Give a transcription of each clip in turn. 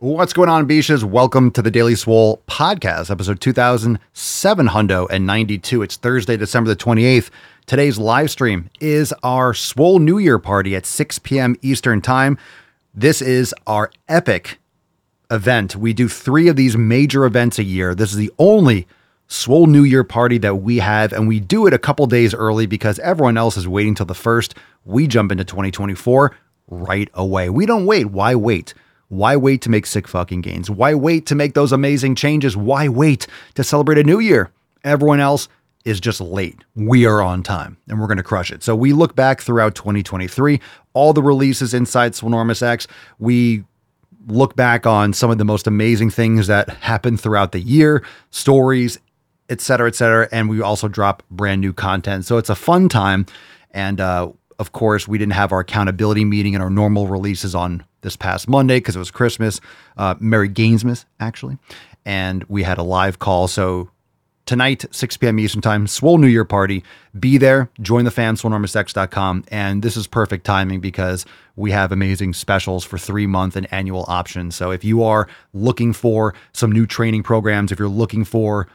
What's going on, Beaches? Welcome to the Daily Swole podcast, episode 2792. It's Thursday, December the 28th. Today's live stream is our Swole New Year party at 6 p.m. Eastern Time. This is our epic event. We do three of these major events a year. This is the only Swole New Year party that we have, and we do it a couple days early because everyone else is waiting till the first. We jump into 2024 right away. We don't wait. Why wait? Why wait to make sick fucking gains? Why wait to make those amazing changes? Why wait to celebrate a new year? Everyone else is just late. We are on time and we're going to crush it. So we look back throughout 2023, all the releases inside Swolenormous X. We look back on some of the most amazing things that happened throughout the year, stories, et cetera, et cetera. And we also drop brand new content. So it's a fun time. And uh, of course, we didn't have our accountability meeting and our normal releases on this past Monday because it was Christmas. Uh, Merry actually. And we had a live call. So tonight, 6 p.m. Eastern Time, Swole New Year party. Be there, join the fam, swolenormousx.com. And this is perfect timing because we have amazing specials for three month and annual options. So if you are looking for some new training programs, if you're looking for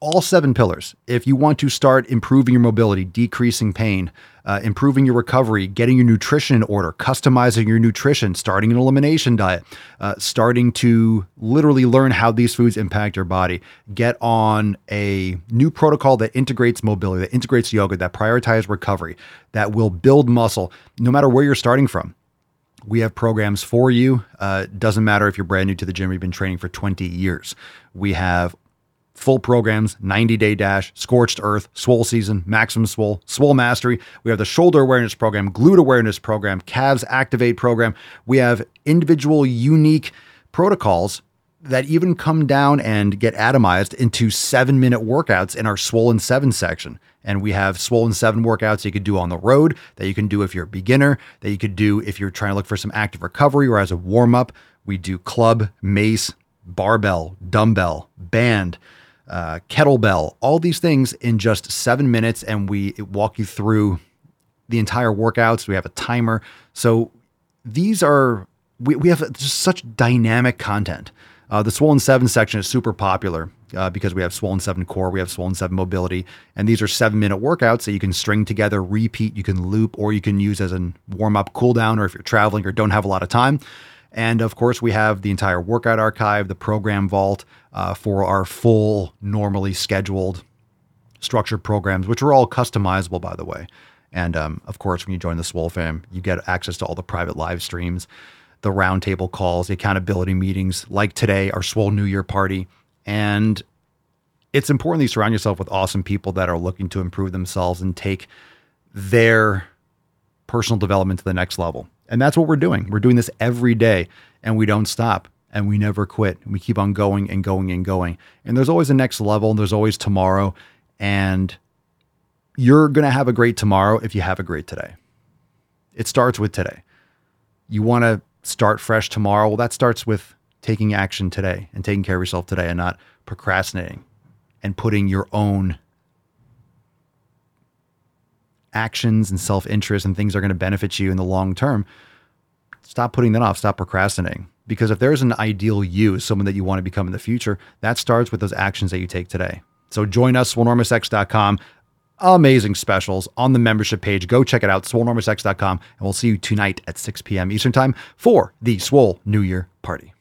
all seven pillars. If you want to start improving your mobility, decreasing pain, uh, improving your recovery, getting your nutrition in order, customizing your nutrition, starting an elimination diet, uh, starting to literally learn how these foods impact your body, get on a new protocol that integrates mobility, that integrates yoga, that prioritizes recovery, that will build muscle, no matter where you're starting from. We have programs for you. Uh, doesn't matter if you're brand new to the gym, you've been training for 20 years. We have full programs 90 day dash, scorched earth, swole season, maximum swole, swole mastery. We have the shoulder awareness program, glute awareness program, calves activate program. We have individual unique protocols that even come down and get atomized into seven minute workouts in our swollen seven section. And we have swollen seven workouts you could do on the road, that you can do if you're a beginner, that you could do if you're trying to look for some active recovery or as a warm up. We do club, mace, barbell, dumbbell, band uh, kettlebell, all these things in just seven minutes. And we walk you through the entire workouts. We have a timer. So these are, we, we have just such dynamic content. Uh, the Swollen 7 section is super popular uh, because we have Swollen 7 core, we have Swollen 7 mobility, and these are seven minute workouts that you can string together, repeat, you can loop, or you can use as a warm up, cool down, or if you're traveling or don't have a lot of time. And of course, we have the entire workout archive, the program vault uh, for our full, normally scheduled, structured programs, which are all customizable, by the way. And um, of course, when you join the Swole fam, you get access to all the private live streams, the roundtable calls, the accountability meetings, like today, our Swole New Year party. And it's important that you surround yourself with awesome people that are looking to improve themselves and take their personal development to the next level. And that's what we're doing. We're doing this every day and we don't stop and we never quit. We keep on going and going and going. And there's always a next level and there's always tomorrow. And you're going to have a great tomorrow if you have a great today. It starts with today. You want to start fresh tomorrow. Well, that starts with taking action today and taking care of yourself today and not procrastinating and putting your own actions and self interest and things that are going to benefit you in the long term, stop putting that off. Stop procrastinating. Because if there's an ideal you, someone that you want to become in the future, that starts with those actions that you take today. So join us, swolenormousx.com. Amazing specials on the membership page. Go check it out, swolenormousx.com. And we'll see you tonight at 6 p.m. Eastern Time for the Swole New Year Party.